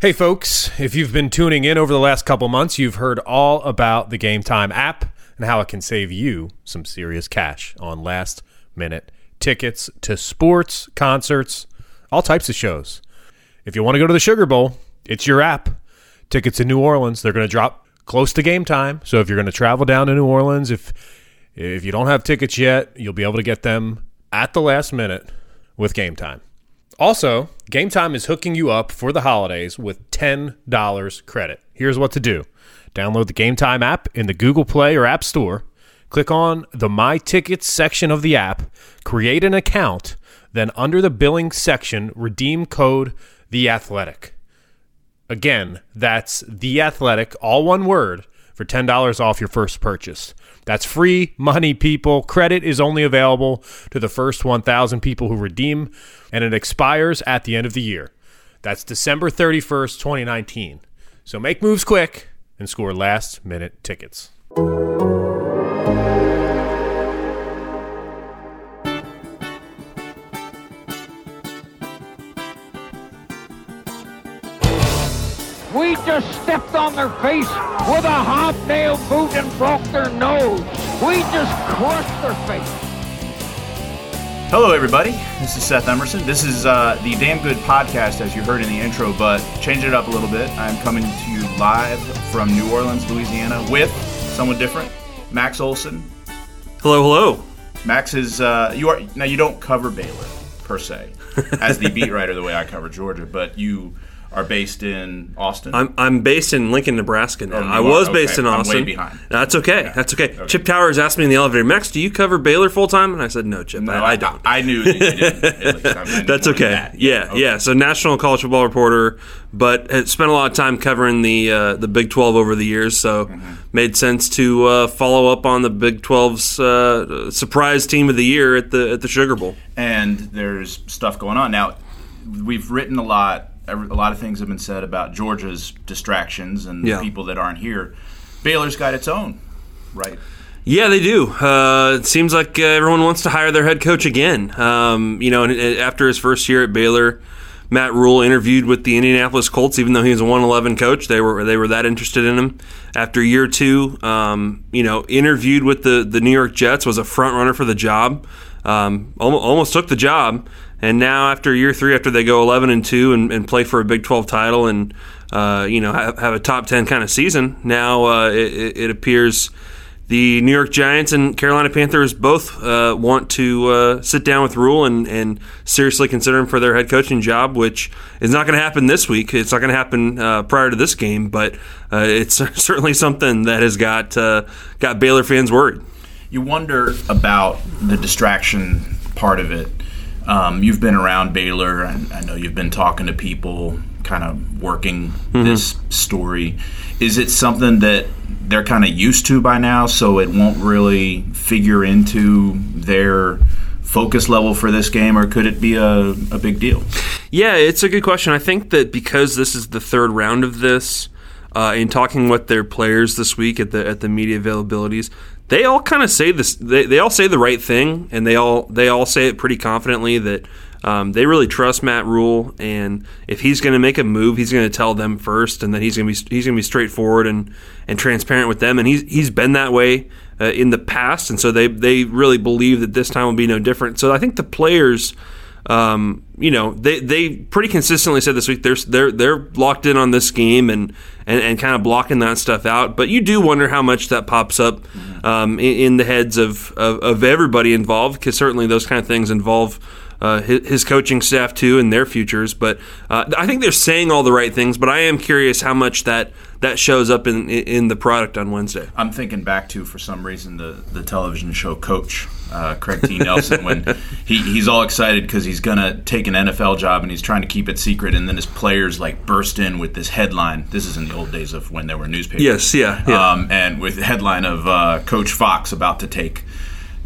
Hey, folks, if you've been tuning in over the last couple months, you've heard all about the Game Time app and how it can save you some serious cash on last minute tickets to sports, concerts, all types of shows. If you want to go to the Sugar Bowl, it's your app. Tickets in New Orleans, they're going to drop close to game time. So if you're going to travel down to New Orleans, if if you don't have tickets yet, you'll be able to get them at the last minute with Game Time. Also, Game Time is hooking you up for the holidays with $10 credit. Here's what to do. Download the Game Time app in the Google Play or App Store. Click on the My Tickets section of the app, create an account, then under the billing section, redeem code The Athletic. Again, that's The Athletic, all one word, for $10 off your first purchase. That's free money, people. Credit is only available to the first 1,000 people who redeem, and it expires at the end of the year. That's December 31st, 2019. So make moves quick and score last minute tickets. Stepped on their face with a hobnail boot and broke their nose. We just crushed their face. Hello, everybody. This is Seth Emerson. This is uh, the Damn Good podcast, as you heard in the intro, but change it up a little bit. I'm coming to you live from New Orleans, Louisiana, with someone different, Max Olson. Hello, hello. Max is uh, you are now. You don't cover Baylor per se as the beat writer, the way I cover Georgia, but you are based in Austin. I'm, I'm based in Lincoln, Nebraska now. Oh, I was Okay. based in I'm way Austin. behind. That's okay. That's okay. Chip Towers asked me in the elevator, Max, do you cover Baylor full time? And I said, no, Chip, No, I, I don't. I, knew that you didn't. I That's okay. that. Yeah, Okay. yeah. So national college football reporter, but had spent a lot of time covering the uh, the Big Twelve over the years. So Mm-hmm. made sense to uh, follow up on the Big 12's uh, surprise team of the year at the at the Sugar Bowl. and there's stuff going on now. We've written a lot. A lot of things have been said about Georgia's distractions and the Yeah. people that aren't here. Baylor's got its own, right? Yeah, they do. Uh, it seems like uh, everyone wants to hire their head coach again. Um, you know, and, and after his first year at Baylor, Matt Rhule interviewed with the Indianapolis Colts, even though he was a 111 coach. They were they were that interested in him. After year two, um, you know, interviewed with the the New York Jets, was a front runner for the job. Um, almost, almost took the job, and now after year three, after they go 11 and two and, and play for a Big 12 title, and uh, you know have, have a top 10 kind of season, now uh, it, it- appears the New York Giants and Carolina Panthers both uh, want to uh, sit down with Rhule and, and seriously consider him for their head coaching job, which is not going to happen this week. It's not going to happen uh, prior to this game, but uh, it's certainly something that has got got Baylor fans worried. You wonder about the distraction part of it. Um, you've been around Baylor, and I know you've been talking to people, kind of working this story. Is it something that they're kind of used to by now, so it won't really figure into their focus level for this game, or could it be a, a big deal? Yeah, it's a good question. I think that because this is the third round of this, uh, in talking with their players this week at the at the media availabilities, they all kind of say this. They, they all say the right thing, and they all they all say it pretty confidently that um, they really trust Matt Rhule, and if he's going to make a move, he's going to tell them first, and then he's going to be he's going to be straightforward and and transparent with them, and he's he's been that way uh, in the past, and so they they really believe that this time will be no different. So I think the players um, you know, they, they pretty consistently said this week they're they're they're locked in on this game and, and, and kind of blocking that stuff out. But you do wonder how much that pops up um, in, in the heads of, of, of everybody involved, because certainly those kind of things involve. Uh, his, his coaching staff too and their futures, but uh, I think they're saying all the right things. But I am curious how much that that shows up in in the product on Wednesday. I'm thinking back to, for some reason, the, the television show Coach, uh, Craig T. Nelson, when he, he's all excited because he's going to take an NFL job and he's trying to keep it secret. And then his players like burst in with this headline. This is in the old days of when there were newspapers. Yes, yeah, yeah. Um, and with the headline of uh, Coach Fox about to take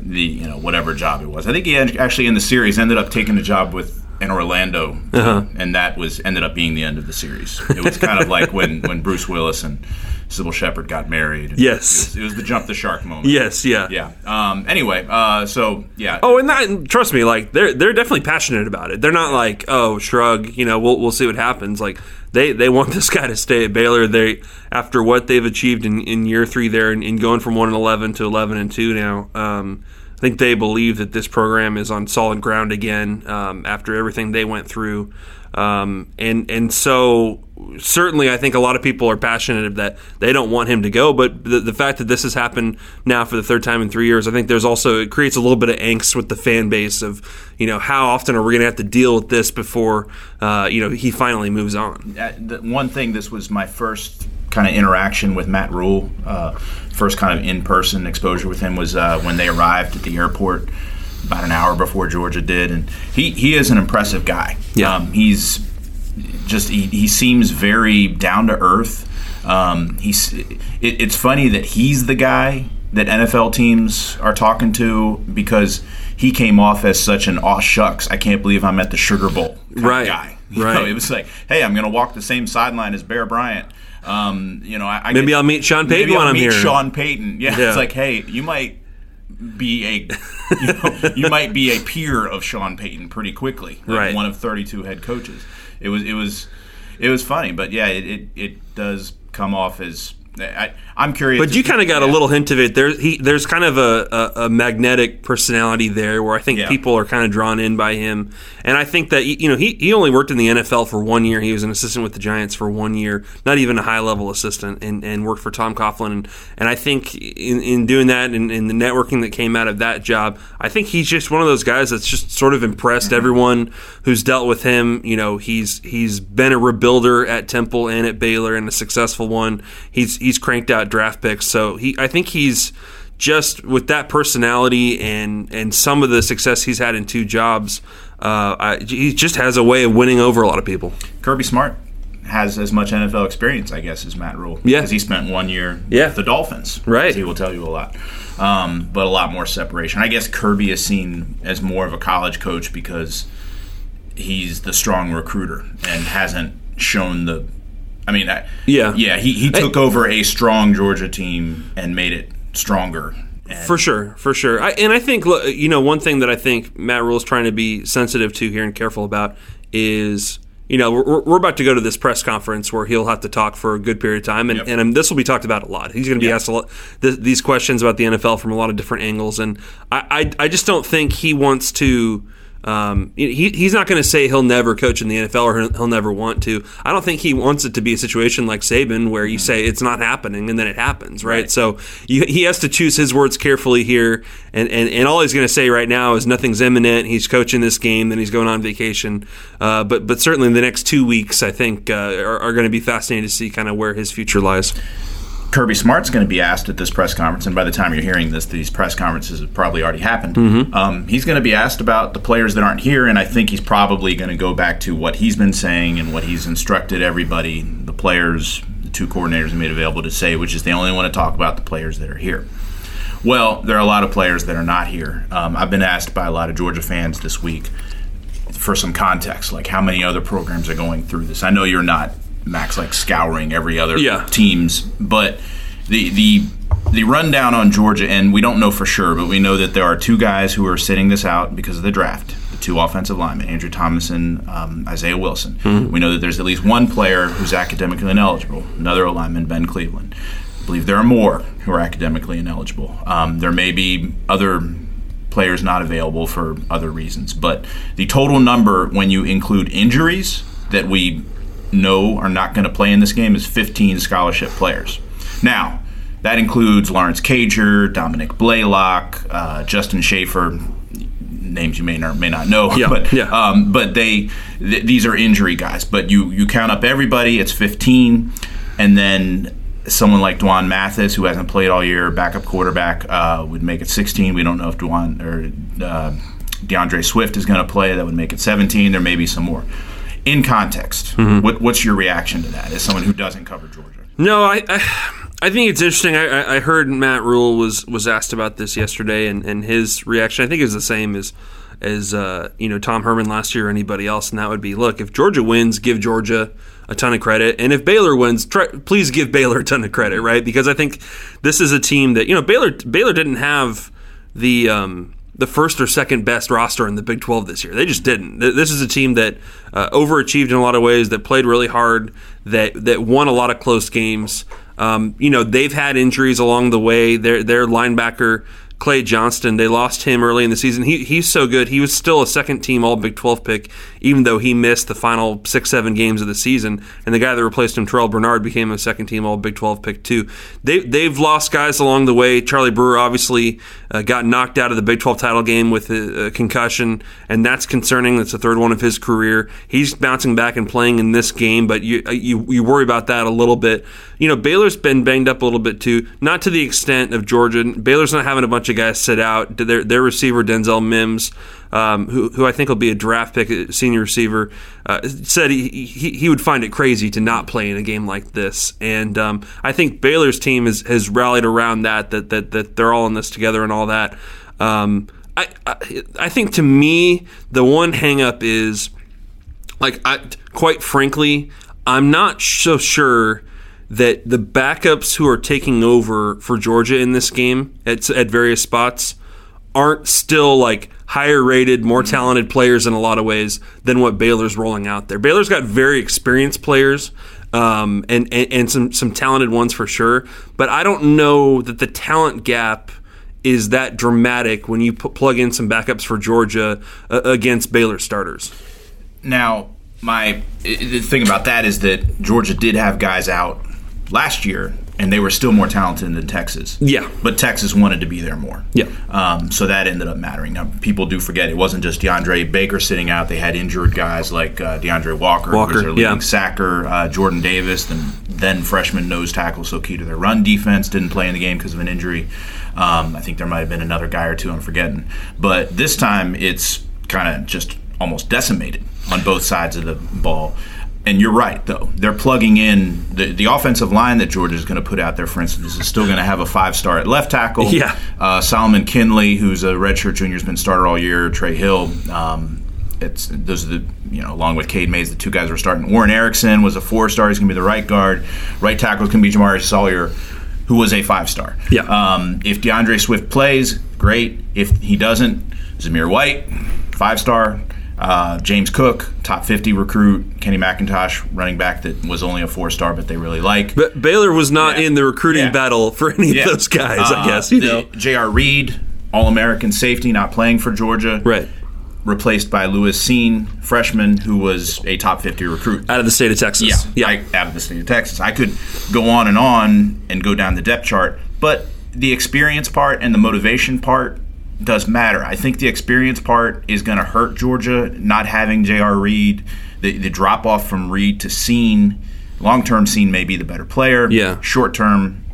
the, you know, whatever job it was. I think he actually in the series ended up taking a job with in Orlando, Uh-huh. and that was ended up being the end of the series. It was kind of like when when Bruce Willis and Cybill Shepherd got married. Yes. it was, it was the jump the shark moment. Yes, yeah. yeah. Um, anyway, uh, so yeah. Oh, and that trust me, like they're they're definitely passionate about it. They're not like, oh, shrug, you know, we'll we'll see what happens. Like they they want this guy to stay at Baylor. They after what they've achieved in, in year three there and, and going from one and eleven to eleven and two now. Um, think they believe that this program is on solid ground again um, after everything they went through. Um, and and so certainly, I think a lot of people are passionate that they don't want him to go. But the, the fact that this has happened now for the third time in three years, I think there's also it creates a little bit of angst with the fan base of you know how often are we going to have to deal with this before uh, you know he finally moves on. Uh, the one thing, this was my first kind of interaction with Matt Rhule. Uh, first kind of in-person exposure with him was uh, when they arrived at the airport about an hour before Georgia did, and he he is an impressive guy. Yeah. um, he's just he, he seems very down to earth. Um, he's it, it's funny that he's the guy that NFL teams are talking to because he came off as such an aw shucks. I can't believe I'm at the Sugar Bowl kind of Right. guy. You Right. know, it was like, hey, I'm going to walk the same sideline as Bear Bryant. Um, you know, I, I Maybe get- I'll meet Sean Payton maybe when I'll I'm meet here. Sean Payton. Yeah, Yeah. it's like, hey, you might be a, you, know, you might be a peer of Sean Payton pretty quickly. Like Right. One of 32 head coaches. It was, it was, it was funny, but yeah, it, it, it does come off as. I, I'm curious. But you kind of got a little hint of it. There's he, there's kind of a, a, a magnetic personality there, where I think Yeah. people are kind of drawn in by him. And I think that you know he, he only worked in the NFL for one year. He was an assistant with the Giants for one year, not even a high level assistant, and, and worked for Tom Coughlin. And, and I think in, in doing that and, and the networking that came out of that job, I think he's just one of those guys that's just sort of impressed Mm-hmm. everyone who's dealt with him. You know, he's he's been a rebuilder at Temple and at Baylor and a successful one. He's he's cranked out draft picks, so he I think he's just with that personality and and some of the success he's had in two jobs. Uh, I, he just has a way of winning over a lot of people. Kirby Smart has as much NFL experience, I guess, as Matt Rhule. Yeah. because he spent one year Yeah. with the Dolphins. Right. he will tell you a lot, um, but a lot more separation. I guess Kirby is seen as more of a college coach because he's the strong recruiter and hasn't shown the. I mean, I, Yeah. yeah, he, he took over a strong Georgia team and made it stronger. For sure, for sure. I, and I think, you know, one thing that I think Matt Rhule is trying to be sensitive to here and careful about is, you know, we're, we're about to go to this press conference where he'll have to talk for a good period of time, and, Yep. and um, this will be talked about a lot. He's going to be Yep. asked a lot th- these questions about the NFL from a lot of different angles, and I, I, I just don't think he wants to. Um, he, he's not going to say he'll never coach in the NFL or he'll, he'll never want to. I don't think he wants it to be a situation like Saban where you say it's not happening and then it happens, right? Right. So you, he has to choose his words carefully here, and, and, and all he's going to say right now is nothing's imminent. He's coaching this game, then he's going on vacation. Uh, but but certainly in the next two weeks, I think uh, are, are going to be fascinating to see kind of where his future lies. Kirby Smart's going to be asked at this press conference, and by the time you're hearing this, these press conferences have probably already happened. Um, he's going to be asked about the players that aren't here, and I think he's probably going to go back to what he's been saying and what he's instructed everybody, the players, the two coordinators he made available to say, which is they only want to talk about the players that are here. Well, there are a lot of players that are not here. Um, I've been asked by a lot of Georgia fans this week for some context, like how many other programs are going through this. I know you're not Max like scouring every other Yeah. teams, but the the the rundown on Georgia, and we don't know for sure, but we know that there are two guys who are sitting this out because of the draft. The two offensive linemen, Andrew Thomas and um, Isaiah Wilson. We know that there's at least one player who's academically ineligible. Another lineman, Ben Cleveland. I believe there are more who are academically ineligible. Um, there may be other players not available for other reasons. But the total number, when you include injuries that we know are not going to play in this game, is 15 scholarship players. Now, that includes Lawrence Cager, Dominic Blaylock, uh, Justin Shaffer, names you may or may not know, Yeah, but yeah. um, but they th- these are injury guys. But you you count up everybody, it's 15, and then someone like Dwan Mathis, who hasn't played all year, backup quarterback, uh, would make it 16. We don't know if Dwan or uh, D'Andre Swift is going to play. That would make it 17. There may be some more. In context, Mm-hmm. what, what's your reaction to that as someone who doesn't cover Georgia? No, I, I, I think it's interesting. I, I- heard Matt Rhule was was asked about this yesterday, and, and his reaction I think is the same as as uh, you know Tom Herman last year or anybody else, and that would be look if Georgia wins, give Georgia a ton of credit, and if Baylor wins, try, please give Baylor a ton of credit, right? Because I think this is a team that you know Baylor Baylor didn't have the um, the first or second best roster in the Big 12 this year. They just didn't. This is a team that uh, overachieved in a lot of ways, that played really hard, that that won a lot of close games. Um, you know, they've had injuries along the way. Their their linebacker Clay Johnston. They lost him early in the season. He, he's so good. He was still a second team All Big 12 pick, even though he missed the final six, seven games of the season. And the guy that replaced him, Terrell Bernard, became a second team All Big 12 pick, too. They, they've lost guys along the way. Charlie Brewer obviously uh, got knocked out of the Big 12 title game with a, a, concussion, and that's concerning. That's the third one of his career. He's bouncing back and playing in this game, but you, you, you worry about that a little bit. You know, Baylor's been banged up a little bit, too, not to the extent of Georgia. Baylor's not having a bunch of guys sit out. Their their receiver Denzel Mims, um, who who I think will be a draft pick, senior receiver, uh, said he, he he would find it crazy to not play in a game like this. And um, I think Baylor's team has has rallied around that that that that they're all in this together and all that. Um, I, I I think to me the one hangup is like I quite frankly I'm not so sure that the backups who are taking over for Georgia in this game at, at various spots aren't still like higher rated, more talented players in a lot of ways than what Baylor's rolling out there. Baylor's got very experienced players. Um, and, and, and some some talented ones for sure, but I don't know that the talent gap is that dramatic when you put, plug in some backups for Georgia uh, against Baylor starters. Now, my the thing about that is that Georgia did have guys out last year, and they were still more talented than Texas. Yeah. But Texas wanted to be there more. Yeah. Um, so that ended up mattering. Now, people do forget it wasn't just DeAndre Baker sitting out. They had injured guys like uh, D'Andre Walker, Walker, who was their leading yeah. sacker, uh, Jordan Davis, then, then freshman nose tackle, so key to their run defense, didn't play in the game because of an injury. Um, I think there might have been another guy or two I'm forgetting. But this time it's kind of just almost decimated on both sides of the ball and you're right though. They're plugging in the, the offensive line that Georgia is going to put out there for instance is still going to have a five star at left tackle. Yeah. uh, Solomon Kindley who's a redshirt junior has been starter all year. Trey Hill um, it's those are the you know along with Cade Mays the two guys were starting. Warren Ericson was a four star he's going to be the right guard. Right tackle is going to be Jamaree Salyer who was a five star Yeah. um, if D'Andre Swift plays great. If he doesn't Zamir White five star uh, James Cook, top 50 recruit. Kenny McIntosh, running back that was only a four star, but they really like. But Baylor was not Yeah. in the recruiting Yeah. battle for any Yeah. of those guys, I Uh, guess. You know, J.R. Reed, All American safety, not playing for Georgia. right Replaced by Lewis Cine, freshman, who was a top 50 recruit. out of the state of Texas. Yeah, I, out of the state of Texas. I could go on and on and go down the depth chart, but the experience part and the motivation part does matter. I think the experience part is going to hurt Georgia not having J.R. Reed. The, the drop off from Reed to Cine, long term, Cine may be the better player. Yeah. Short term,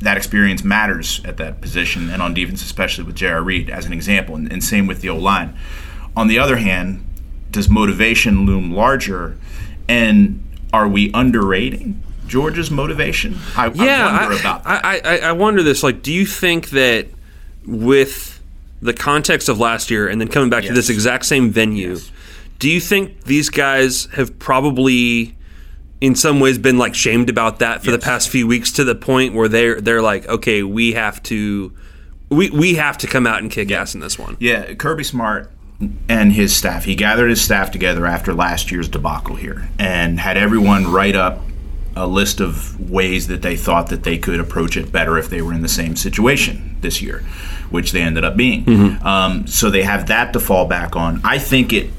that experience matters at that position and on defense, especially with J.R. Reed as an example, and, and same with the O line. On the other hand, does motivation loom larger? And are we underrating Georgia's motivation? I, yeah, I wonder I, about that. I, I, I wonder this. Like, do you think that with the context of last year and then coming back to this exact same venue, Yes. do you think these guys have probably, in some ways, been like shamed about that for the past few weeks to the point where they're they're like, okay, we have to, we we have to come out and kick ass in this one. Yeah, Kirby Smart and his staff. He gathered his staff together after last year's debacle here and had everyone write up a list of ways that they thought that they could approach it better if they were in the same situation this year, which they ended up being. Um, so they have that to fall back on. I think it,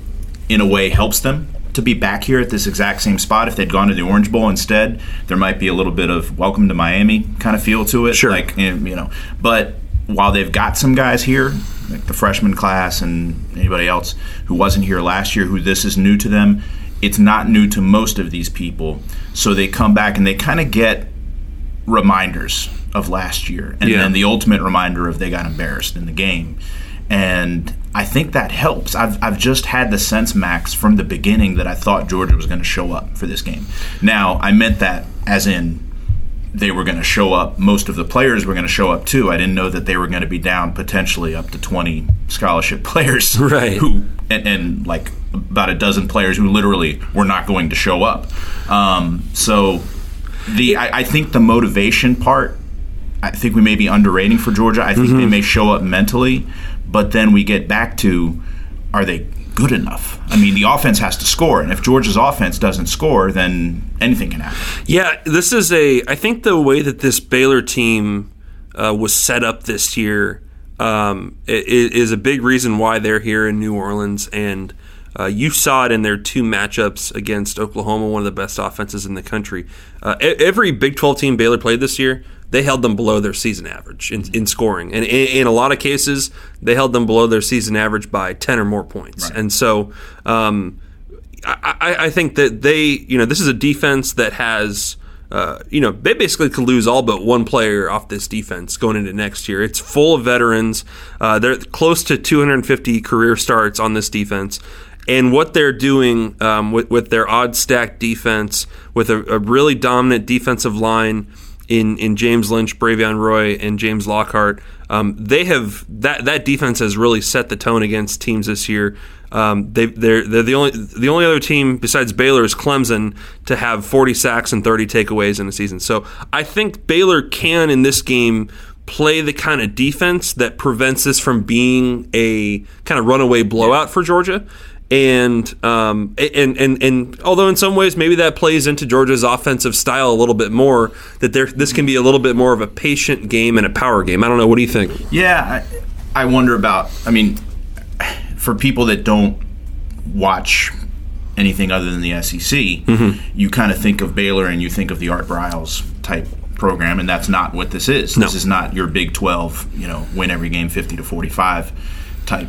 in a way, helps them to be back here at this exact same spot. If they'd gone to the Orange Bowl instead, there might be a little bit of welcome to Miami kind of feel to it. Sure. Like, you know, but while they've got some guys here, like the freshman class and anybody else who wasn't here last year, who this is new to them, it's not new to most of these people. So they come back and they kind of get reminders of last year, and Yeah. then the ultimate reminder of they got embarrassed in the game. And I think that helps. I've, I've just had the sense, Max, from the beginning that I thought Georgia was going to show up for this game. Now, I meant that as in they were going to show up. Most of the players were going to show up too. I didn't know that they were going to be down potentially up to 20 scholarship players, Right. Who and, and like about a dozen players who literally were not going to show up. Um, so the I, I think the motivation part. I think we may be underrating for Georgia. I think they may show up mentally, but then we get back to are they good enough? I mean, the offense has to score, and if Georgia's offense doesn't score, then anything can happen. Yeah, this is a. I think the way that this Baylor team uh, was set up this year um, is a big reason why they're here in New Orleans, and uh, you saw it in their two matchups against Oklahoma, one of the best offenses in the country. Uh, every Big Twelve team Baylor played this year. They held them below their season average in, in scoring, and in, in a lot of cases, they held them below their season average by ten or more points. And so, um, I, I I think that they, you know, this is a defense that has, uh, you know, they basically could lose all but one player off this defense going into next year. It's full of veterans. Uh, they're close to 250 career starts on this defense. And what they're doing um, with, with their odd stack defense, with a, a really dominant defensive line, in in James Lynch, Bravion Roy, and James Lockhart. Um, they have that that defense has really set the tone against teams this year. Um, they they're they're the only the only other team besides Baylor is Clemson to have 40 sacks and 30 takeaways in a season. So I think Baylor can in this game play the kind of defense that prevents this from being a kind of runaway blowout for Georgia and um, and and and although in some ways maybe that plays into Georgia's offensive style a little bit more, that there this can be a little bit more of a patient game and a power game. I don't know. What do you think? Yeah, I, I wonder about. I mean, for people that don't watch anything other than the SEC, you kind of think of Baylor and you think of the Art Briles type program, and that's not what this is. No. This is not your Big Twelve, you know, win every game fifty to forty-five type.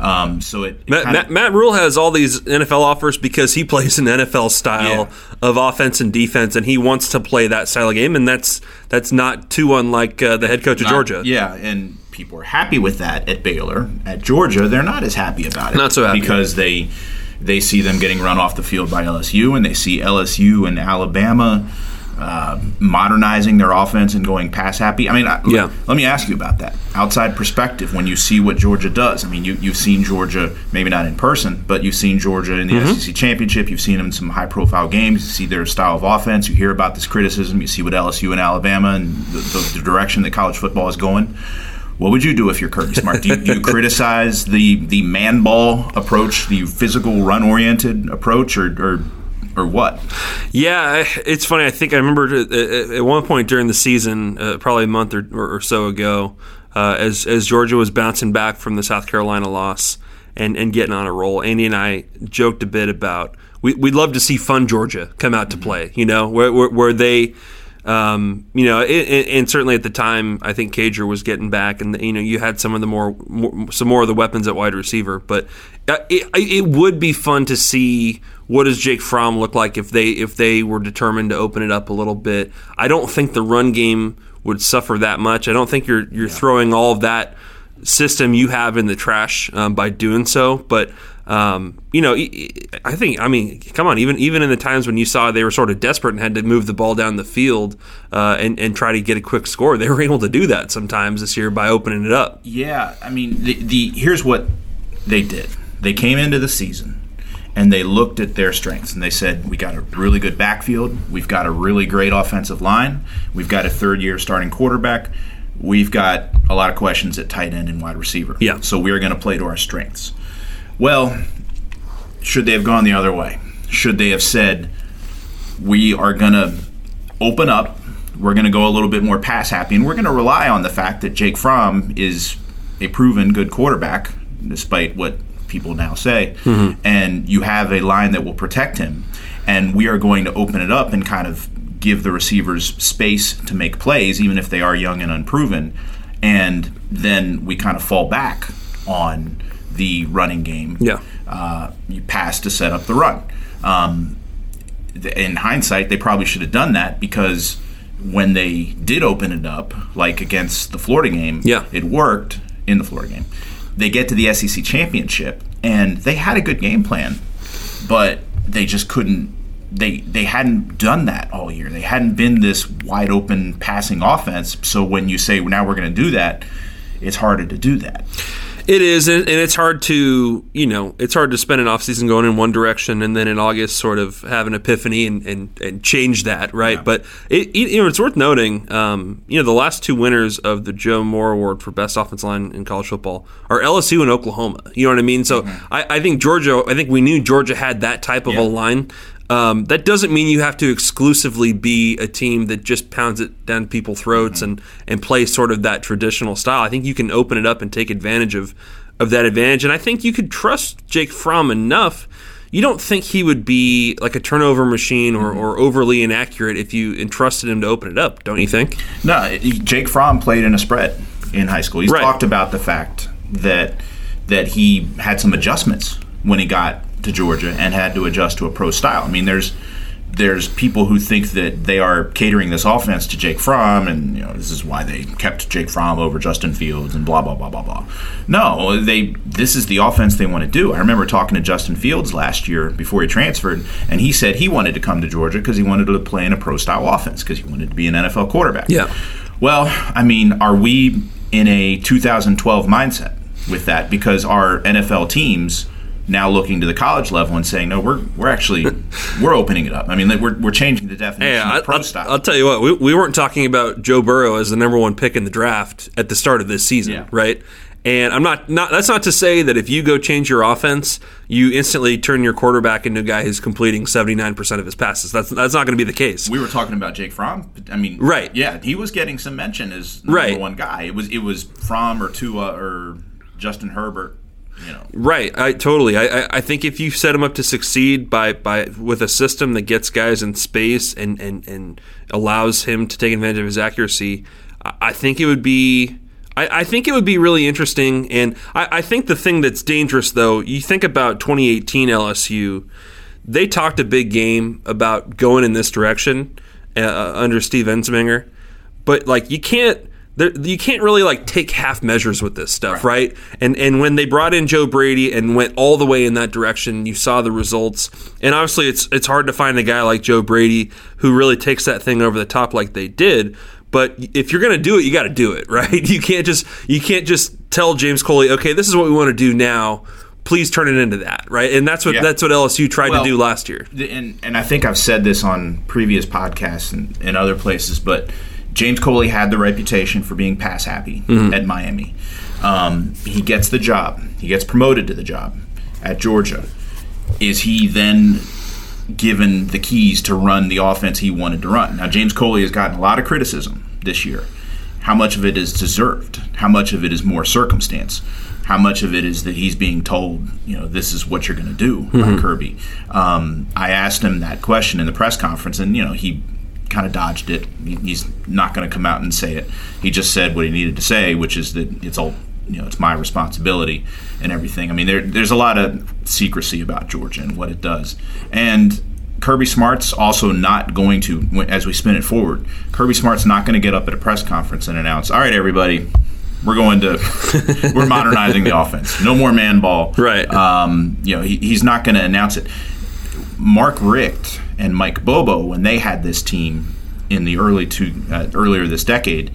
Um, so it, it Matt, kinda- Matt, Matt Rhule has all these NFL offers because he plays an NFL style Yeah. of offense and defense, and he wants to play that style of game, and that's that's not too unlike uh, the head coach of Georgia. Yeah, and people are happy with that at Baylor. At Georgia, they're not as happy about it. Not so happy. because they they see them getting run off the field by LSU, and they see LSU and Alabama uh, modernizing their offense and going pass happy. I mean, I, Yeah. Let me ask you about that outside perspective. When you see what Georgia does, I mean, you you've seen Georgia maybe not in person, but you've seen Georgia in the Mm-hmm. SEC championship. You've seen them in some high profile games. You see their style of offense. You hear about this criticism. You see what LSU and Alabama and the, the, the direction that college football is going. What would you do if you're Kirby Smart? Do you, do you criticize the the man ball approach, the physical run oriented approach, or, or or what? Yeah, it's funny. I think I remember at one point during the season, uh, probably a month or, or so ago, uh, as as Georgia was bouncing back from the South Carolina loss and, and getting on a roll, Andy and I joked a bit about we, we'd love to see fun Georgia come out to play. You know, where where, where they. Um, you know, it, it, and certainly at the time, I think Cager was getting back, and you know, you had some of the more, more some more of the weapons at wide receiver. But uh, it, it would be fun to see what does Jake Fromm look like if they if they were determined to open it up a little bit. I don't think the run game would suffer that much. I don't think you're you're throwing all of that system you have in the trash um, by doing so. But um, you know, I think I mean, come on, even even in the times when you saw they were sort of desperate and had to move the ball down the field uh, and and try to get a quick score, they were able to do that sometimes this year by opening it up. Yeah, I mean, the, the here's what they did. They came into the season and they looked at their strengths and they said, "We got a really good backfield. We've got a really great offensive line. We've got a third-year starting quarterback. We've got a lot of questions at tight end and wide receiver. Yeah. So we're going to play to our strengths." Well, should they have gone the other way? Should they have said, "We are going to open up. We're going to go a little bit more pass happy, and we're going to rely on the fact that Jake Fromm is a proven good quarterback, despite what people now say, and you have a line that will protect him, and we are going to open it up and kind of give the receivers space to make plays, even if they are young and unproven, and then we kind of fall back on the running game. Yeah. Uh, you pass to set up the run. Um, in hindsight, they probably should have done that because when they did open it up, like against the Florida game, Yeah. it worked in the Florida game. They get to the SEC championship and they had a good game plan, but they just couldn't they they hadn't done that all year. They hadn't been this wide open passing offense. So when you say well, now we're going to do that, it's harder to do that. It is, and it's hard to you know it's hard to spend an offseason going in one direction and then in August sort of have an epiphany and, and, and change that, right? Yeah. But it, you know it's worth noting, um, you know the last two winners of the Joe Moore Award for best offensive line in college football are LSU and Oklahoma. You know what I mean? So mm-hmm. I, I, think Georgia, I think we knew Georgia had that type of yeah. a line. Um, that doesn't mean you have to exclusively be a team that just pounds it down people's throats mm-hmm. and, and play sort of that traditional style. I think you can open it up and take advantage of, of that advantage. And I think you could trust Jake Fromm enough. You don't think he would be like a turnover machine or, mm-hmm. or overly inaccurate if you entrusted him to open it up, don't you think? No, Jake Fromm played in a spread in high school. He's right. talked about the fact that that he had some adjustments when he got to Georgia and had to adjust to a pro style. I mean, there's there's people who think that they are catering this offense to Jake Fromm, and you know this is why they kept Jake Fromm over Justin Fields and blah blah blah blah blah. No, they this is the offense they want to do. I remember talking to Justin Fields last year before he transferred, and he said he wanted to come to Georgia because he wanted to play in a pro style offense because he wanted to be an NFL quarterback. Yeah. Well, I mean, are we in a 2012 mindset with that? Because our NFL teams now looking to the college level and saying, no, we're we're actually we're opening it up. I mean, we're, we're changing the definition hey, of pro I, style. I'll tell you what, we, we weren't talking about Joe Burrow as the number one pick in the draft at the start of this season, yeah. right? And I'm not, not that's not to say that if you go change your offense, you instantly turn your quarterback into a guy who's completing 79% of his passes. That's that's not going to be the case. We were talking about Jake Fromm. I mean, right? Yeah, he was getting some mention as number right. one guy. It was it was Fromm or Tua or Justin Herbert you know. Right. I totally. I, I think if you set them up to succeed by, by with a system that gets guys in space and, and, and allows him to take advantage of his accuracy, I think it would be. I, I think it would be really interesting, and I, I think the thing that's dangerous, though, you think about 2018 LSU. They talked a big game about going in this direction uh, under Steve Ensminger, but like you can't there, you can't really like take half measures with this stuff, right. right. And and when they brought in Joe Brady and went all the way in that direction, you saw the results. And obviously, it's it's hard to find a guy like Joe Brady who really takes that thing over the top like they did. But if you're going to do it, you got to do it, right? You can't just you can't just tell James Coley, okay, this is what we want to do now. Please turn it into that, right? And that's what yeah. that's what LSU tried well, to do last year. And and I think I've said this on previous podcasts and, and other places, but James Coley had the reputation for being pass happy mm-hmm. at Miami. Um, he gets the job. He gets promoted to the job at Georgia. Is he then given the keys to run the offense he wanted to run? Now, James Coley has gotten a lot of criticism this year. How much of it is deserved? How much of it is more circumstance? How much of it is that he's being told, you know, this is what you're going to do mm-hmm. by Kirby? Um, I asked him that question in the press conference, and you know, he kind of dodged it. He's not going to come out and say it. He just said what he needed to say, which is that it's all you know, it's my responsibility and everything. I mean, there, there's a lot of secrecy about Georgia and what it does, and Kirby Smart's also not going to, as we spin it forward, Kirby Smart's not going to get up at a press conference and announce, "All right, everybody." We're going to we're modernizing the offense. No more man ball. Right. Um, you know, he, he's not going to announce it. Mark Richt and Mike Bobo, when they had this team in the early two uh, earlier this decade,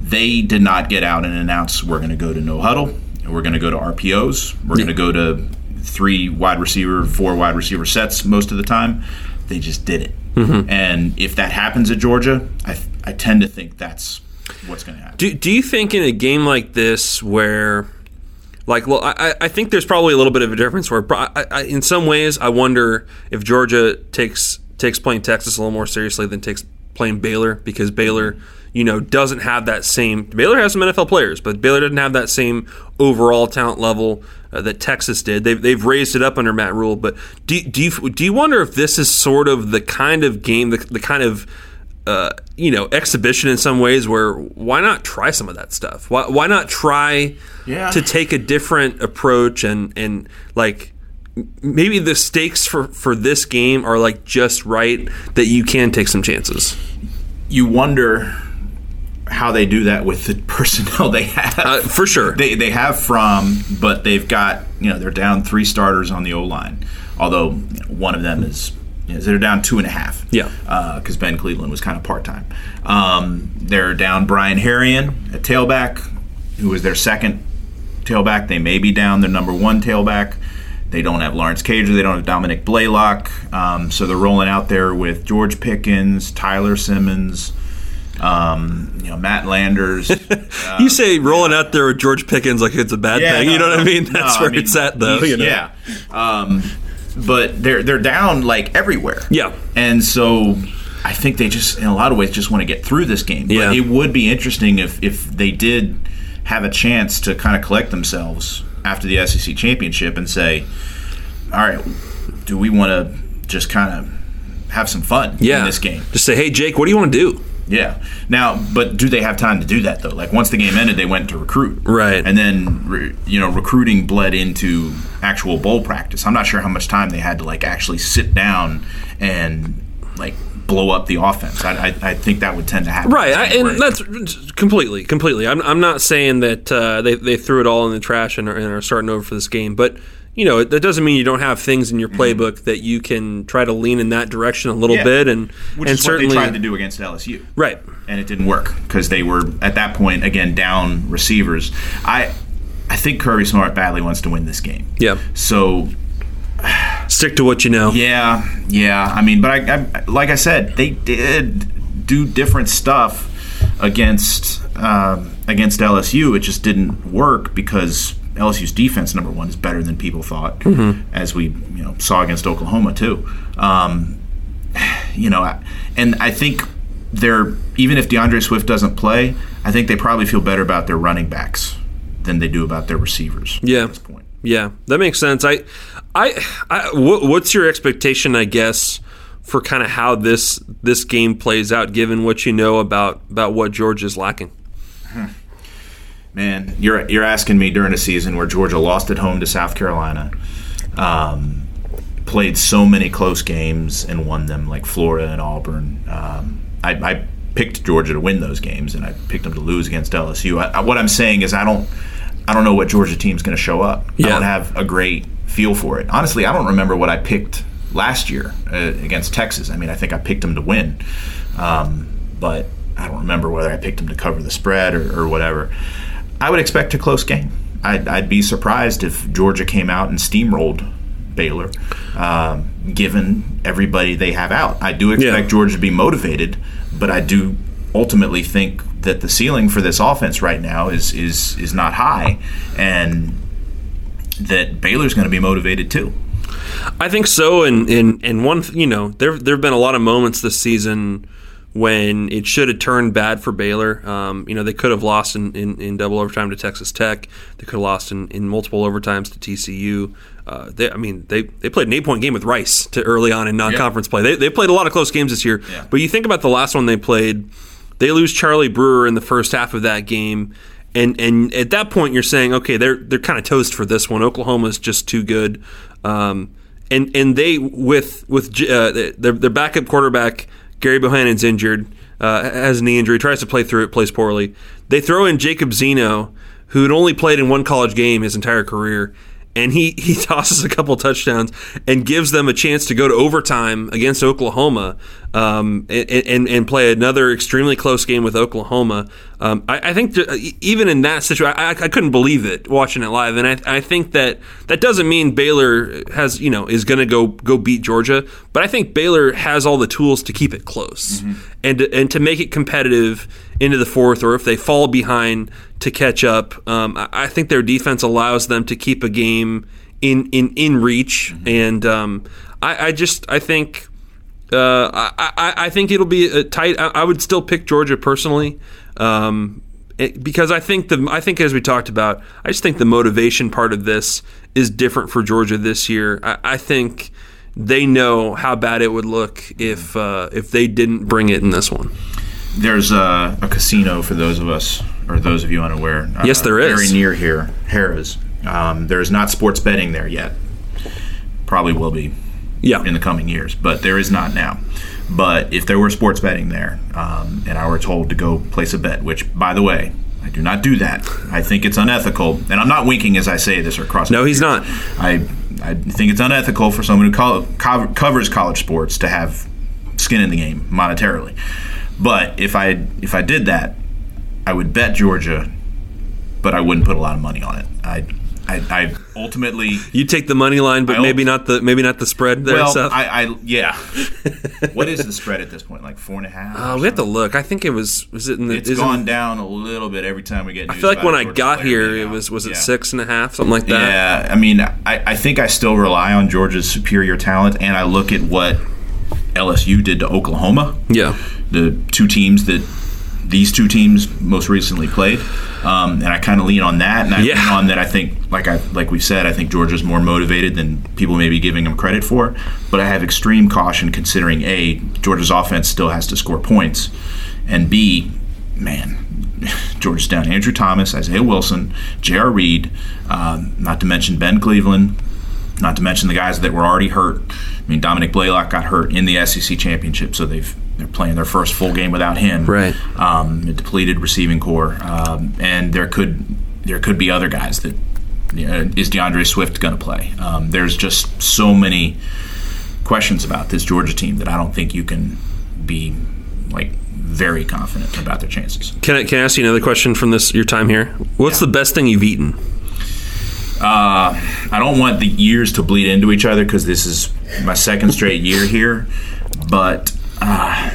they did not get out and announce we're going to go to no huddle, we're going to go to RPOs, we're going to go to three wide receiver, four wide receiver sets most of the time. They just did it. Mm-hmm. And if that happens at Georgia, I, I tend to think that's what's going to happen. Do, do you think in a game like this where like, well, I, I think there's probably a little bit of a difference where, I, I, in some ways, I wonder if Georgia takes takes playing Texas a little more seriously than takes playing Baylor because Baylor, you know, doesn't have that same. Baylor has some NFL players, but Baylor doesn't have that same overall talent level uh, that Texas did. They've, they've raised it up under Matt Rhule but do, do you do you wonder if this is sort of the kind of game, the, the kind of uh, you know exhibition in some ways where why not try some of that stuff? Why, why not try yeah. to take a different approach and and like maybe the stakes for for this game are like just right that you can take some chances. You wonder how they do that with the personnel they have. Uh, for sure. They, they have Fromm but they've got you know they're down three starters on the o-line. Although you know, one of them is Yeah, they're down two and a half. Yeah. because Ben Cleveland was kind of part time. Um, they're down Brian Herrien at tailback, who was their second tailback. They may be down their number one tailback. They don't have Lawrence Cager. They don't have Dominic Blaylock. Um, so they're rolling out there with George Pickens, Tyler Simmons, um, you know, Matt Landers. you say rolling out there with George Pickens like it's a bad Yeah, thing. no, you know what I no, mean? no, That's I where mean, it's at, though. You know? Yeah. Um, but they're they're down like everywhere. Yeah. And so I think they just in a lot of ways just want to get through this game. Yeah. But it would be interesting if if they did have a chance to kind of collect themselves after the SEC championship and say, all right, do we want to just kind of have some fun Yeah. in this game? Just say, hey, Jake, what do you want to do? Yeah. Now, but do they have time to do that though? Like once the game ended, they went to recruit. Right. And then re, you know recruiting bled into actual bowl practice. I'm not sure how much time they had to like actually sit down and like blow up the offense. I, I, I think that would tend to happen. Right, I, and that's completely, completely. I'm, I'm not saying that uh, they, they threw it all in the trash and are, and are starting over for this game, but you know that doesn't mean you don't have things in your playbook that you can try to lean in that direction a little Mm-hmm. Yeah. bit, and which and is certainly what they tried to do against LSU. right. and it didn't work because they were at that point again down receivers. I I think Kirby Smart badly wants to win this game. Yeah, So stick to what you know. yeah, yeah. I mean, but I, I like I said, they did do different stuff against um, against LSU. It just didn't work because LSU's defense, number one, is better than people thought, as we you know saw against Oklahoma too. Um, you know, and I think they're even if D'Andre Swift doesn't play, I think they probably feel better about their running backs than they do about their receivers. Yeah. at this point. Yeah, that makes sense. I, I, I what, what's your expectation? I guess for kind of how this this game plays out, given what you know about about what Georgia's lacking. Man, you're you're asking me during a season where Georgia lost at home to South Carolina, um, played so many close games and won them, like Florida and Auburn. Um, I, I picked Georgia to win those games, and I picked them to lose against LSU. I, I- what I'm saying is, I don't I don't know what Georgia team's going to show up. I don't have a great feel for it. Honestly, I don't remember what I picked last year uh, against Texas. I mean, I think I picked them to win, um, but I don't remember whether I picked them to cover the spread or, or whatever. I would expect a close game. I'd, I'd be surprised if Georgia came out and steamrolled Baylor, um, given everybody they have out. I do expect Yeah. Georgia to be motivated, but I do ultimately think that the ceiling for this offense right now is is is not high, and that Baylor's going to be motivated too. I think so, and and and one, th- you know, there there have been a lot of moments this season when it should have turned bad for Baylor. Um, you know, they could have lost in, in, in double overtime to Texas Tech. They could have lost in, in multiple overtimes to TCU. Uh, they, I mean, they, they played an eight point game with Rice to early on in non conference play. They, they played a lot of close games this year. Yeah. But you think about the last one they played, they lose Charlie Brewer in the first half of that game. And and at that point, you're saying, okay, they're they're kind of toast for this one. Oklahoma's just too good. Um, and and they with with uh, their their backup quarterback Gerry Bohanon's injured, uh, has a knee injury, tries to play through it, plays poorly. They throw in Jacob Zeno, who had only played in one college game his entire career, and he he tosses a couple touchdowns and gives them a chance to go to overtime against Oklahoma, um, and, and and play another extremely close game with Oklahoma. Um, I, I think that even in that situation, I, I couldn't believe it watching it live, and I, I think that that doesn't mean Baylor has you know is going to go go beat Georgia, but I think Baylor has all the tools to keep it close and to, and to make it competitive into the fourth, or if they fall behind to catch up. Um, I, I think their defense allows them to keep a game in in in reach, and um, I, I just I think. Uh, I, I, I think it'll be a tight. I, I would still pick Georgia personally, um, it- because I think the I think as we talked about, I just think the motivation part of this is different for Georgia this year. I, I think they know how bad it would look if uh, if they didn't bring it in this one. There's a, a casino for those of us or those of you unaware. uh, Yes, there is. Very near here, Harrah's. Um, there's not sports betting there yet. Probably will be Yeah, in the coming years, but there is not now. But if there were sports betting there, um, and I were told to go place a bet, which, by the way, I do not do that. I think it's unethical, and I'm not winking as I say this or crossing. no, he's not. I I think it's unethical for someone who co- covers college sports to have skin in the game monetarily. But if I if I did that, I would bet Georgia, but I wouldn't put a lot of money on it. I I, I ultimately You take the money line, but I maybe not the maybe not the spread there. well, Seth. I, I yeah. what is the spread at this point? Like four and a half? Uh, we have to look. I think it was was it in the. It's gone down a little bit every time we get. I feel like when I got here, it was was it six and a half, something like that. Yeah, I mean, I, I think I still rely on Georgia's superior talent, and I look at what LSU did to Oklahoma. Yeah. the two teams that these two teams most recently played, um, and I kind of lean on that, and I Yeah. lean on that. I think, like I like we said, I think Georgia's more motivated than people may be giving them credit for. But I have extreme caution considering a Georgia's offense still has to score points, and b, man. Georgia's down Andrew Thomas, Isaiah Wilson, J.R. Reed, um, not to mention Ben Cleveland, not to mention the guys that were already hurt. I mean, Dominick Blaylock got hurt in the SEC championship, so they've they're playing their first full game without him. Right. Um, a depleted receiving core, um, and there could there could be other guys that you know, is D'Andre Swift going to play? Um, there's just so many questions about this Georgia team that I don't think you can be like very confident about their chances. Can I can I ask you another question from this your time here? What's the best thing you've eaten? Uh, I don't want the years to bleed into each other because this is my second straight year here. But uh,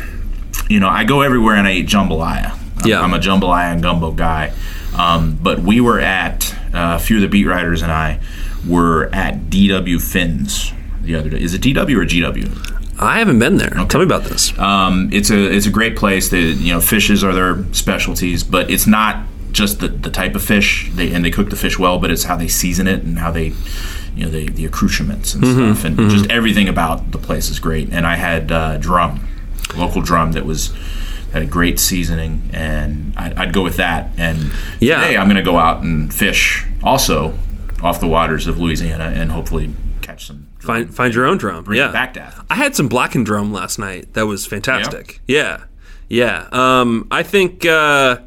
you know, I go everywhere and I eat jambalaya. I'm- Yeah. I'm a jambalaya and gumbo guy. Um, but we were at uh, a few of the beat writers and I were at DW Fins the other day. Is it DW or GW? I haven't been there. Tell me about this. Um, it's a it's a great place. They, you know, fishes are their specialties, but it's not just the, the type of fish. They and they cook the fish well, but it's how they season it and how they, you know, they, the accoutrements and stuff, and just everything about the place is great. And I had uh, drum, local drum that was had a great seasoning, and I'd, I'd go with that. And Yeah. today I'm going to go out and fish also off the waters of Louisiana and hopefully catch some. Find find your own drum. Bring it yeah. back to Athens. I had some black and drum last night. That was fantastic. Yeah. Yeah. Um, I think uh,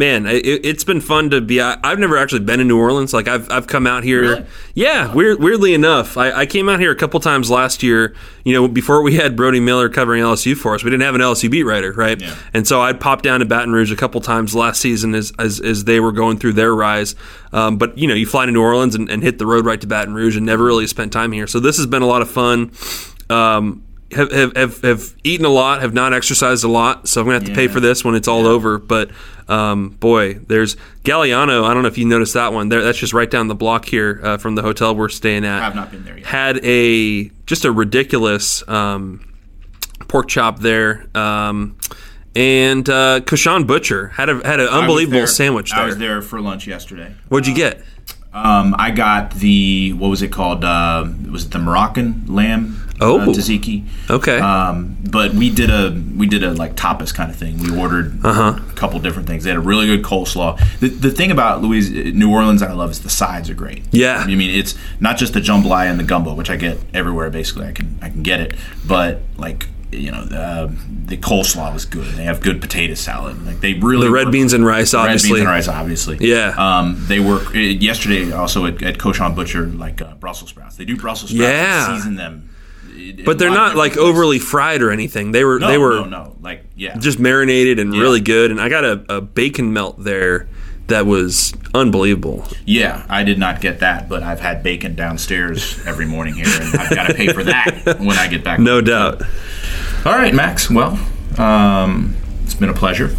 man, it, it's been fun to be I, I've never actually been in New Orleans. Like I've I've come out here Really? Yeah, weird, weirdly enough, I, I came out here a couple times last year. You know, before we had Brody Miller covering LSU for us, we didn't have an LSU beat writer, right? Yeah. And so I'd pop down to Baton Rouge a couple times last season as as, as they were going through their rise. Um, but you know, you fly to New Orleans and, and hit the road right to Baton Rouge, and never really spent time here. So this has been a lot of fun. Um, have, have, have, have eaten a lot, have not exercised a lot, so I'm gonna have to pay for this when it's all over. But um, boy, there's Galliano. I don't know if you noticed that one. There, that's just right down the block here uh, from the hotel we're staying at. I have not been there yet. Had a just a ridiculous um, pork chop there, um, and uh, Cochon Butcher had a had an unbelievable there- sandwich I was there for lunch yesterday. What'd you get? Um, I got the what was it called? Uh, was it the Moroccan lamb? Oh. uh, tzatziki. Okay. Um, but we did a we did a like tapas kind of thing. We ordered Uh-huh. a couple different things. They had a really good coleslaw. The, the thing about Louis New Orleans that I love is the sides are great. Yeah. I mean it's not just the jambalaya and the gumbo, which I get everywhere. Basically, I can I can get it, but like. You know the, the coleslaw was good. They have good potato salad. Like they really The red work- beans and rice, obviously. Red beans and rice, obviously. Yeah. Um, they work uh, yesterday also at, at Cochon Butcher, like uh, Brussels sprouts. They do Brussels sprouts. Yeah. season them. But they're not like places. overly fried or anything. They were No, they were no, no. Like yeah, just marinated and Yeah. really good. And I got a, a bacon melt there that was unbelievable. yeah. I did not get that, but I've had bacon downstairs every morning here, and I've got to pay for that when I get back. No doubt. All right, Max. Well, um, it's been a pleasure.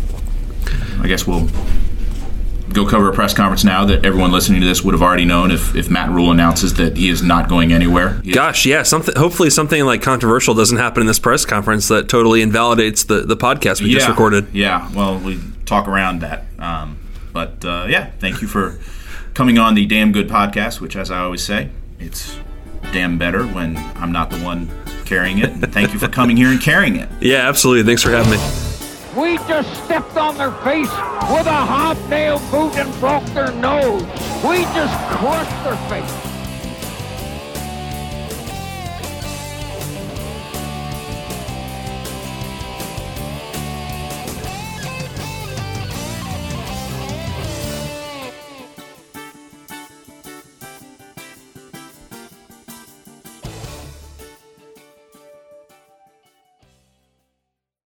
I guess we'll go cover a press conference now that everyone listening to this would have already known if, if Matt Rhule announces that he is not going anywhere. He- Gosh, yeah. Something. Hopefully, something like controversial doesn't happen in this press conference that totally invalidates the, the podcast we just recorded. Yeah, well, we talk around that. Um, but uh, yeah, thank you for coming on the Damn Good podcast, which, as I always say, it's damn better when I'm not the one carrying it. And thank you for coming here and carrying it. Yeah, absolutely. Thanks for having me. We just stepped on their face with a hobnail boot and broke their nose. We just crushed their face.